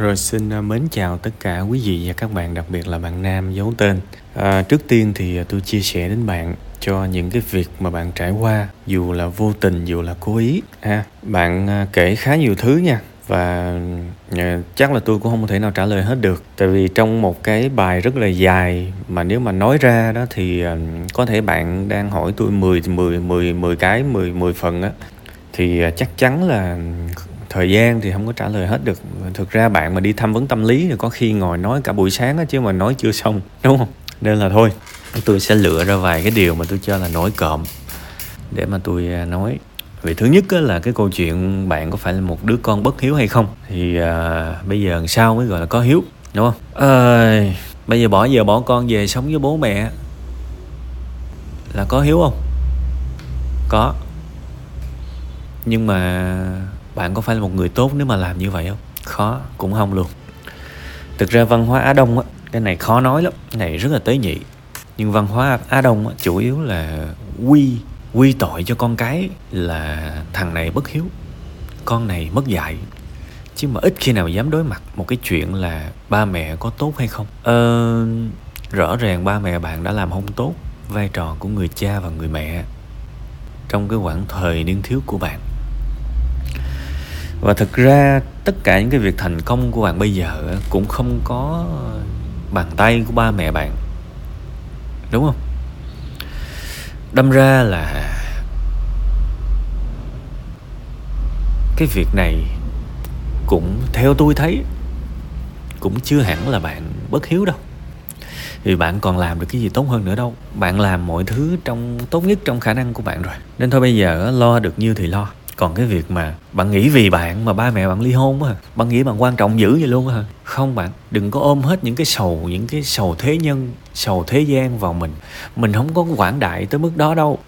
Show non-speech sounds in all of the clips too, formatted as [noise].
Rồi xin à, mến chào tất cả quý vị và các bạn, đặc biệt là bạn nam giấu tên. À, trước tiên thì à, tôi chia sẻ đến bạn cho những cái việc mà bạn trải qua, dù là vô tình, dù là cố ý. À, bạn à, kể khá nhiều thứ nha, và chắc là tôi cũng không thể nào trả lời hết được tại vì trong một cái bài rất là dài mà nếu mà nói ra đó thì có thể bạn đang hỏi tôi 10 10 10 10 cái 10 10 phần á thì chắc chắn là thời gian thì không có trả lời hết được. Thực ra bạn mà đi tham vấn tâm lý thì có khi ngồi nói cả buổi sáng á chứ mà nói chưa xong đúng không? Nên là thôi tôi sẽ lựa ra vài cái điều mà tôi cho là nổi cộm để mà tôi à, nói. Vì thứ nhất là cái câu chuyện bạn có phải là một đứa con bất hiếu hay không? Thì à, bây giờ sao mới gọi là có hiếu đúng không? À, bây giờ bỏ giờ bỏ con về sống với bố mẹ là có hiếu không? Có. Nhưng mà bạn có phải là một người tốt nếu mà làm như vậy không? Khó cũng không luôn. Thực ra văn hóa á đông á cái này khó nói lắm cái này rất là tế nhị. Nhưng văn hóa á đông á, chủ yếu là quy quy tội cho con cái là thằng này bất hiếu con này mất dạy. Chứ mà ít khi nào dám đối mặt một cái chuyện là ba mẹ có tốt hay không. Ờ, rõ ràng ba mẹ bạn đã làm không tốt vai trò của người cha và người mẹ trong cái khoảng thời niên thiếu của bạn và thực ra tất cả những cái việc thành công của bạn bây giờ cũng không có bàn tay của ba mẹ bạn. Đúng không? Đâm ra là cái việc này cũng theo tôi thấy, cũng chưa hẳn là bạn bất hiếu đâu. Vì bạn còn làm được cái gì tốt hơn nữa đâu. Bạn làm mọi thứ trong, tốt nhất trong khả năng của bạn rồi. Nên thôi bây giờ lo được nhiêu thì lo còn cái việc mà bạn nghĩ vì bạn mà ba mẹ bạn ly hôn á bạn nghĩ bạn quan trọng dữ vậy luôn hả? Không bạn, đừng có ôm hết những cái sầu, những cái sầu thế nhân, sầu thế gian vào mình. Mình không có quảng đại tới mức đó đâu.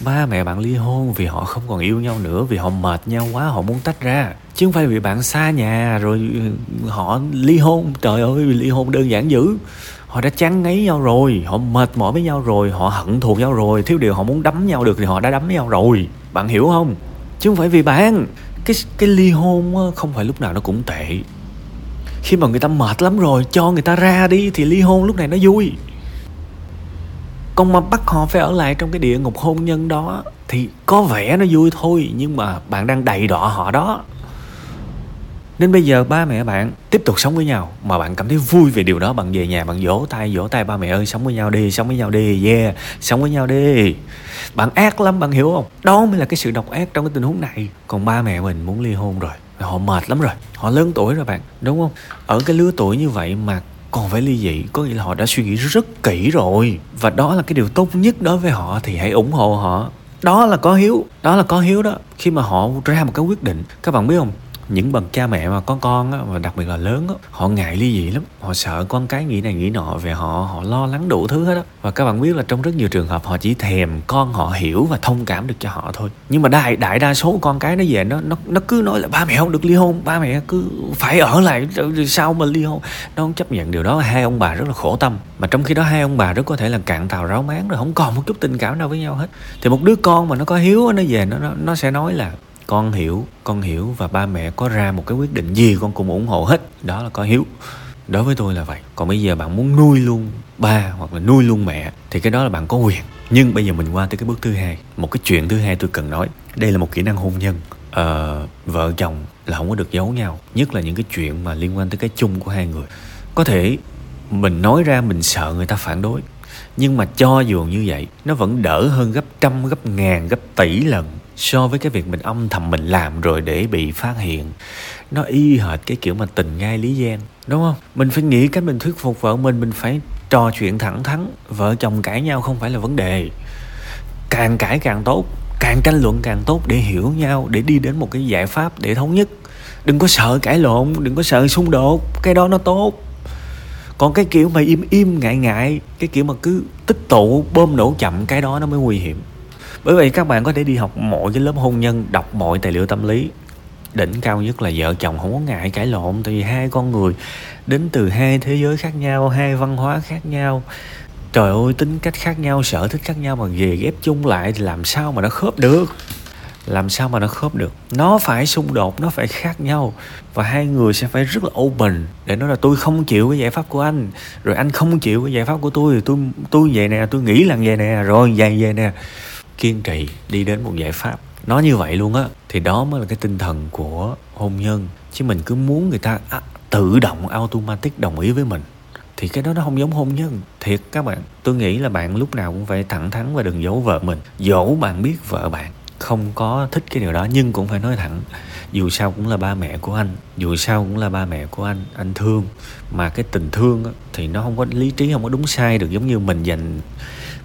Ba mẹ bạn ly hôn vì họ không còn yêu nhau nữa, vì họ mệt nhau quá, họ muốn tách ra. Chứ không phải vì bạn xa nhà rồi ừ, họ ly hôn. Trời ơi, ly hôn đơn giản dữ. Họ đã chán ngấy nhau rồi, họ mệt mỏi với nhau rồi, họ hận thù nhau rồi. Thiếu điều họ muốn đấm nhau được thì họ đã đấm nhau rồi. Bạn hiểu không? Chứ không phải vì bạn. Cái cái ly hôn không phải lúc nào nó cũng tệ. Khi mà người ta mệt lắm rồi, cho người ta ra đi, thì ly hôn lúc này nó vui. Còn mà bắt họ phải ở lại trong cái địa ngục hôn nhân đó, thì có vẻ nó vui thôi, nhưng mà bạn đang đầy đọa họ đó nên bây giờ ba mẹ bạn tiếp tục sống với nhau mà bạn cảm thấy vui về điều đó bạn về nhà bạn vỗ tay vỗ tay ba mẹ ơi, sống với nhau đi, sống với nhau đi, yeah, sống với nhau đi. Bạn ác lắm, bạn hiểu không? Đó mới là cái sự độc ác trong cái tình huống này. Còn ba mẹ mình muốn ly hôn rồi, họ mệt lắm rồi, họ lớn tuổi rồi bạn, đúng không? Ở cái lứa tuổi như vậy mà còn phải ly dị, có nghĩa là họ đã suy nghĩ rất kỹ rồi. Và đó là cái điều tốt nhất đối với họ thì hãy ủng hộ họ. Đó là có hiếu, đó là có hiếu đó. Khi mà họ ra một cái quyết định, các bạn biết không? Những bậc cha mẹ mà có con á, và đặc biệt là lớn á, họ ngại ly dị lắm. Họ sợ con cái nghĩ này nghĩ nọ về họ họ lo lắng đủ thứ hết á. Và các bạn biết là trong rất nhiều trường hợp họ chỉ thèm con họ hiểu và thông cảm được cho họ thôi. Nhưng mà đại đại đa số con cái nó về nó nó nó cứ nói là ba mẹ không được ly hôn ba mẹ cứ phải ở lại sao mà ly hôn. Nó không chấp nhận điều đó. Hai ông bà rất là khổ tâm. Mà trong khi đó hai ông bà rất có thể là cạn tàu ráo máng rồi không còn một chút tình cảm nào với nhau hết. Thì một đứa con mà nó có hiếu nó về nó nó, nó sẽ nói là con hiểu con hiểu và ba mẹ có ra một cái quyết định gì con cũng ủng hộ hết. Đó là có hiếu. Đối với tôi là vậy. Còn bây giờ bạn muốn nuôi luôn ba hoặc là nuôi luôn mẹ thì cái đó là bạn có quyền. Nhưng bây giờ mình qua tới cái bước thứ hai. Một cái chuyện thứ hai tôi cần nói. Đây là một kỹ năng hôn nhân. Ờ, vợ chồng là không có được giấu nhau. Nhất là những cái chuyện mà liên quan tới cái chung của hai người. Có thể mình nói ra mình sợ người ta phản đối. Nhưng mà cho dù như vậy nó vẫn đỡ hơn gấp trăm gấp ngàn gấp tỷ lần so với cái việc mình âm thầm mình làm rồi để bị phát hiện, nó y hệt cái kiểu mà tình ngay lý gian đúng không? Mình phải nghĩ cách mình thuyết phục vợ mình mình phải trò chuyện thẳng thắn, vợ chồng cãi nhau không phải là vấn đề. Càng cãi càng tốt, càng tranh luận càng tốt để hiểu nhau, để đi đến một cái giải pháp để thống nhất. Đừng có sợ cãi lộn, đừng có sợ xung đột, cái đó nó tốt. Còn cái kiểu mà im im ngại ngại, cái kiểu mà cứ tích tụ, bơm nổ chậm, cái đó nó mới nguy hiểm bởi vậy các bạn có thể đi học mọi cái lớp hôn nhân, đọc mọi tài liệu tâm lý. Đỉnh cao nhất là vợ chồng không có ngại cãi lộn, tại vì hai con người đến từ hai thế giới khác nhau, hai văn hóa khác nhau. Trời ơi, tính cách khác nhau, sở thích khác nhau, mà về ghép chung lại thì làm sao mà nó khớp được? Làm sao mà nó khớp được? Nó phải xung đột, nó phải khác nhau. Và hai người sẽ phải rất là open. Để nói là tôi không chịu cái giải pháp của anh, rồi anh không chịu cái giải pháp của tôi, thì tôi tôi vậy nè, tôi nghĩ là vậy nè, rồi vậy vậy nè kiên trì đi đến một giải pháp. Nó như vậy luôn á thì đó mới là cái tinh thần của hôn nhân. Chứ mình cứ muốn người ta à, tự động automatic đồng ý với mình thì cái đó nó không giống hôn nhân. Thiệt các bạn tôi nghĩ là bạn lúc nào cũng phải thẳng thắn và đừng giấu vợ mình. Dẫu bạn biết vợ bạn không có thích cái điều đó nhưng cũng phải nói thẳng dù sao cũng là ba mẹ của anh dù sao cũng là ba mẹ của anh anh thương. Mà cái tình thương á, thì nó không có lý trí không có đúng sai được giống như mình dành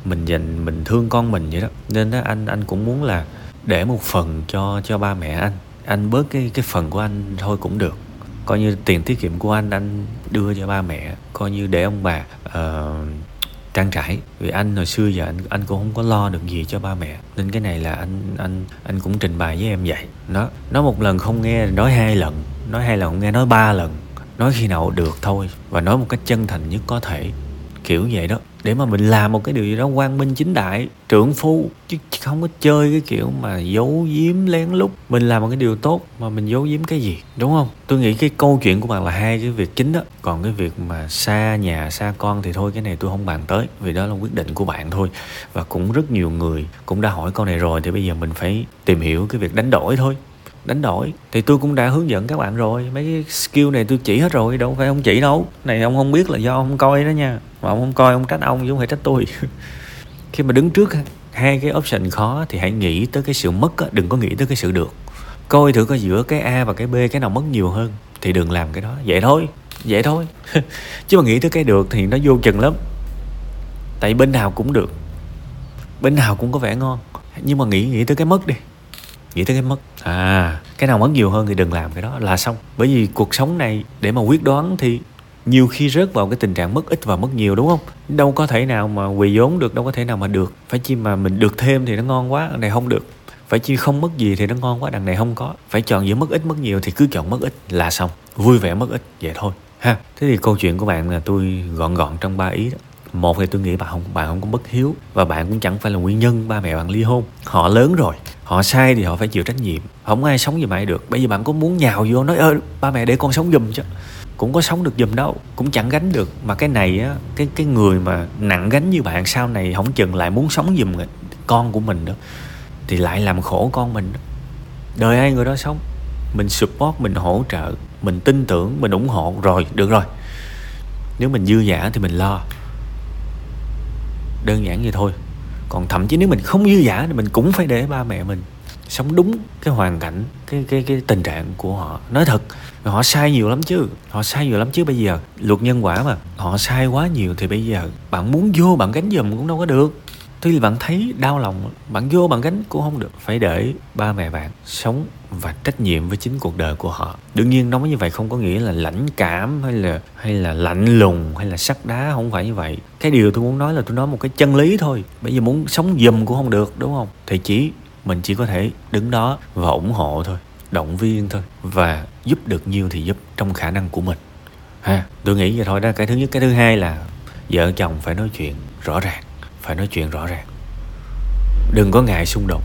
mình dành mình thương con mình vậy đó. Nên đó anh anh cũng muốn là để một phần cho cho ba mẹ anh. Anh bớt cái cái phần của anh thôi cũng được. Coi như tiền tiết kiệm của anh anh đưa cho ba mẹ coi như để ông bà uh, trang trải. Vì anh hồi xưa giờ anh anh cũng không có lo được gì cho ba mẹ. Nên cái này là anh anh anh cũng trình bày với em vậy. Nó nói một lần không nghe nói hai lần. Nói hai lần không nghe nói ba lần. Nói khi nào được thôi. Và nói một cách chân thành nhất có thể kiểu vậy đó. Để mà mình làm một cái điều gì đó quang minh chính đại, trưởng phu, chứ không có chơi cái kiểu mà giấu giếm, lén lút. Mình làm một cái điều tốt mà mình giấu giếm cái gì, đúng không? Tôi nghĩ cái câu chuyện của bạn là hai cái việc chính đó. Còn cái việc mà xa nhà, xa con thì thôi, cái này tôi không bàn tới, vì đó là quyết định của bạn thôi. Và cũng rất nhiều người cũng đã hỏi câu này rồi, thì bây giờ mình phải tìm hiểu cái việc đánh đổi thôi đánh đổi. Thì tôi cũng đã hướng dẫn các bạn rồi. Mấy cái skill này tôi chỉ hết rồi, đâu phải ông chỉ đâu. Này, ông không biết là do ông coi đó nha. Mà ông không coi, ông trách ông chứ không phải trách tôi. [laughs] Khi mà đứng trước hai cái option khó thì hãy nghĩ tới cái sự mất đừng có nghĩ tới cái sự được. Coi thử coi giữa cái a và cái b, cái nào mất nhiều hơn thì đừng làm cái đó. Vậy thôi vậy thôi. [laughs] Chứ mà nghĩ tới cái được thì nó vô chừng lắm. Tại bên nào cũng được. Bên nào cũng có vẻ ngon. Nhưng mà nghĩ nghĩ tới cái mất đi nghĩ tới cái mất à cái nào mất nhiều hơn thì đừng làm cái đó là xong. Bởi vì cuộc sống này để mà quyết đoán thì nhiều khi rớt vào cái tình trạng mất ít và mất nhiều, đúng không? Đâu có thể nào mà quỳ vốn được, đâu có thể nào mà được. Phải chi mà mình được thêm thì nó ngon quá, đằng này không được. Phải chi không mất gì thì nó ngon quá, đằng này không có. Phải chọn giữa mất ít, mất nhiều thì cứ chọn mất ít là xong. Vui vẻ mất ít, vậy thôi, ha. Thế thì câu chuyện của bạn là tôi gọn gọn trong ba ý đó. Một thì tôi nghĩ bạn không bạn không có bất hiếu và bạn cũng chẳng phải là nguyên nhân ba mẹ bạn ly hôn. Họ lớn rồi họ sai thì họ phải chịu trách nhiệm. Không ai sống giùm ai được. Bây giờ bạn có muốn nhào vô nói ơi ba mẹ để con sống giùm chứ. Cũng có sống được giùm đâu. Cũng chẳng gánh được. Mà cái này á, cái cái người mà nặng gánh như bạn sau này không chừng lại muốn sống giùm con của mình đó thì lại làm khổ con mình đó. đời ai người đó sống? Mình support, mình hỗ trợ, mình tin tưởng, mình ủng hộ. Rồi, được rồi. Nếu mình dư giả thì mình lo. Đơn giản vậy thôi còn thậm chí nếu mình không dư giả thì mình cũng phải để ba mẹ mình sống đúng cái hoàn cảnh, cái cái cái tình trạng của họ. Nói thật, họ sai nhiều lắm chứ. Họ sai nhiều lắm chứ bây giờ. Luật nhân quả mà, họ sai quá nhiều thì bây giờ bạn muốn vô bạn gánh giùm cũng đâu có được tuy bạn thấy đau lòng, bạn vô, bạn gánh cũng không được. Phải để ba mẹ bạn sống và trách nhiệm với chính cuộc đời của họ. Đương nhiên, nói như vậy không có nghĩa là lãnh cảm hay là hay là lạnh lùng hay là sắt đá, không phải như vậy. Cái điều tôi muốn nói là tôi nói một cái chân lý thôi. Bây giờ muốn sống giùm cũng không được, đúng không? Thì chỉ, mình chỉ có thể đứng đó và ủng hộ thôi, động viên thôi và giúp được nhiều thì giúp trong khả năng của mình. Ha, tôi nghĩ vậy thôi đó. Cái thứ nhất, cái thứ hai là vợ chồng phải nói chuyện rõ ràng phải nói chuyện rõ ràng. Đừng có ngại xung đột.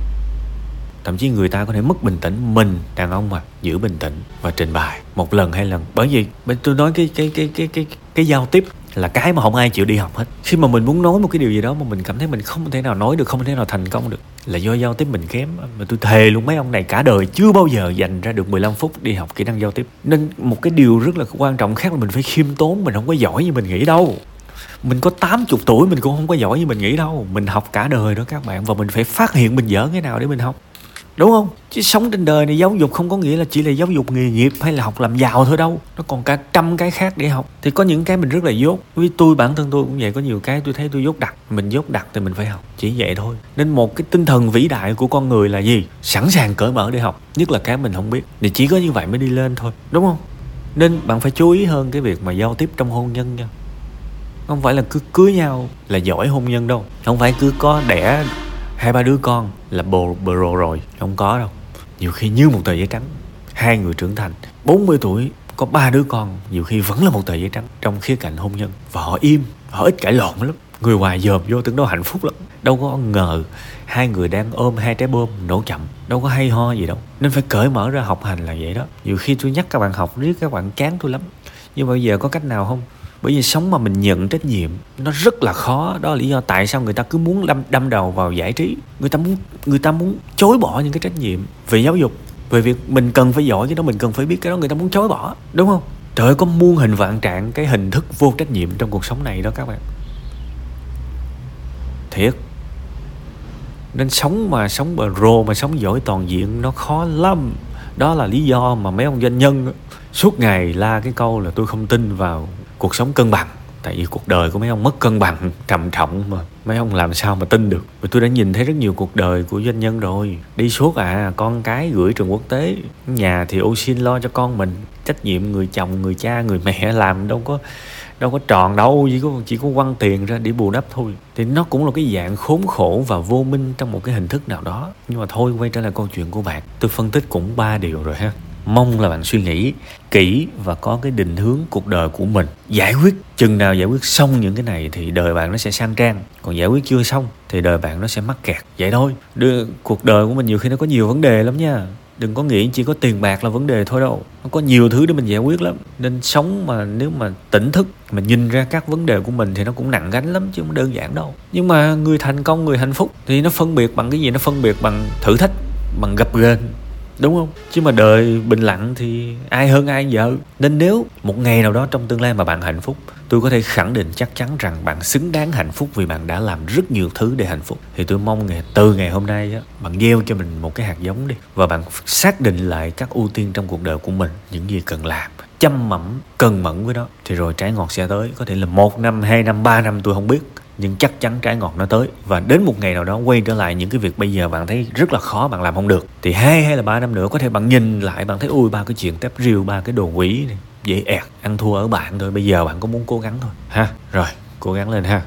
Thậm chí người ta có thể mất bình tĩnh, mình đàn ông mà giữ bình tĩnh và trình bày một lần hai lần. Bởi vì bên tôi nói cái cái cái cái cái cái giao tiếp là cái mà không ai chịu đi học hết. Khi mà mình muốn nói một cái điều gì đó mà mình cảm thấy mình không thể nào nói được, không thể nào thành công được, là do giao tiếp mình kém. Mà tôi thề luôn mấy ông này cả đời chưa bao giờ dành ra được 15 phút đi học kỹ năng giao tiếp. Nên một cái điều rất là quan trọng khác là mình phải khiêm tốn, mình không có giỏi như mình nghĩ đâu mình có 80 tuổi mình cũng không có giỏi như mình nghĩ đâu. Mình học cả đời đó các bạn và mình phải phát hiện mình dở cái nào để mình học. Đúng không? Chứ sống trên đời này giáo dục không có nghĩa là chỉ là giáo dục nghề nghiệp hay là học làm giàu thôi đâu. Nó còn cả trăm cái khác để học. Thì có những cái mình rất là dốt. Vì tôi bản thân tôi cũng vậy có nhiều cái tôi thấy tôi dốt đặc, mình dốt đặc thì mình phải học chỉ vậy thôi. Nên một cái tinh thần vĩ đại của con người là gì? Sẵn sàng cởi mở để học nhất là cái mình không biết. Thì chỉ có như vậy mới đi lên thôi. Đúng không? Nên bạn phải chú ý hơn cái việc mà giao tiếp trong hôn nhân nha không phải là cứ cưới nhau là giỏi hôn nhân đâu. Không phải cứ có đẻ hai, ba đứa con là bồ bồ rồ rồi. Không có đâu. Nhiều khi như một tờ giấy trắng, hai người trưởng thành. 40 tuổi, có ba đứa con, nhiều khi vẫn là một tờ giấy trắng. Trong khía cạnh hôn nhân, và họ im, họ ít cãi lộn lắm. Người ngoài dòm vô tưởng đâu hạnh phúc lắm. Đâu có ngờ hai người đang ôm hai trái bom nổ chậm. Đâu có hay ho gì đâu. Nên phải cởi mở ra học hành là vậy đó. Nhiều khi tôi nhắc các bạn học, riết các bạn chán tôi lắm. Nhưng mà bây giờ có cách nào không? Bởi vì sống mà mình nhận trách nhiệm, nó rất là khó. Đó là lý do tại sao người ta cứ muốn đâm đâm đầu vào giải trí. Người ta muốn, người ta muốn chối bỏ những cái trách nhiệm về giáo dục, về việc mình cần phải giỏi cái đó, mình cần phải biết cái đó, người ta muốn chối bỏ, đúng không? Trời ơi, có muôn hình vạn trạng cái hình thức vô trách nhiệm trong cuộc sống này đó các bạn. Thiệt. Nên sống mà sống bờ rồ mà sống giỏi toàn diện nó khó lắm. Đó là lý do mà mấy ông doanh nhân suốt ngày la cái câu là tôi không tin vào cuộc sống cân bằng. Tại vì cuộc đời của mấy ông mất cân bằng, trầm trọng mà. Mấy ông làm sao mà tin được? Vì tôi đã nhìn thấy rất nhiều cuộc đời của doanh nhân rồi. Đi suốt à con cái gửi trường quốc tế. Nhà thì ô xin lo cho con mình. Trách nhiệm người chồng, người cha, người mẹ làm đâu có đâu có tròn đâu. Chỉ có chỉ có quăng tiền ra để bù đắp thôi. Thì nó cũng là cái dạng khốn khổ và vô minh trong một cái hình thức nào đó. Nhưng mà thôi, quay trở lại câu chuyện của bạn. Tôi phân tích cũng ba điều rồi ha mong là bạn suy nghĩ kỹ và có cái định hướng cuộc đời của mình. Giải quyết chừng nào giải quyết xong những cái này thì đời bạn nó sẽ sang trang. Còn giải quyết chưa xong thì đời bạn nó sẽ mắc kẹt. Vậy thôi Đưa, cuộc đời của mình nhiều khi nó có nhiều vấn đề lắm nha. Đừng có nghĩ chỉ có tiền bạc là vấn đề thôi đâu. Nó có nhiều thứ để mình giải quyết lắm. Nên sống mà nếu mà tỉnh thức mình nhìn ra các vấn đề của mình thì nó cũng nặng gánh lắm chứ không đơn giản đâu. Nhưng mà người thành công người hạnh phúc thì nó phân biệt bằng cái gì? Nó phân biệt bằng thử thách bằng gập ghềnh đúng không? Chứ mà đời bình lặng thì ai hơn ai vợ nên nếu một ngày nào đó trong tương lai mà bạn hạnh phúc, tôi có thể khẳng định chắc chắn rằng bạn xứng đáng hạnh phúc vì bạn đã làm rất nhiều thứ để hạnh phúc. Thì tôi mong ngày, từ ngày hôm nay á, bạn gieo cho mình một cái hạt giống đi. Và bạn xác định lại các ưu tiên trong cuộc đời của mình, những gì cần làm. Chăm mẩm, cần mẫn với đó thì rồi trái ngọt sẽ tới. Có thể là một năm, hai năm, ba năm, tôi không biết nhưng chắc chắn trái ngọt nó tới. Và đến một ngày nào đó quay trở lại những cái việc bây giờ bạn thấy rất là khó, bạn làm không được. Thì hai hay là ba năm nữa có thể bạn nhìn lại, bạn thấy ui ba cái chuyện tép riêu ba cái đồ quỷ này, dễ ẹt, ăn thua ở bạn thôi. Bây giờ bạn có muốn cố gắng thôi. Ha? Rồi, cố gắng lên ha.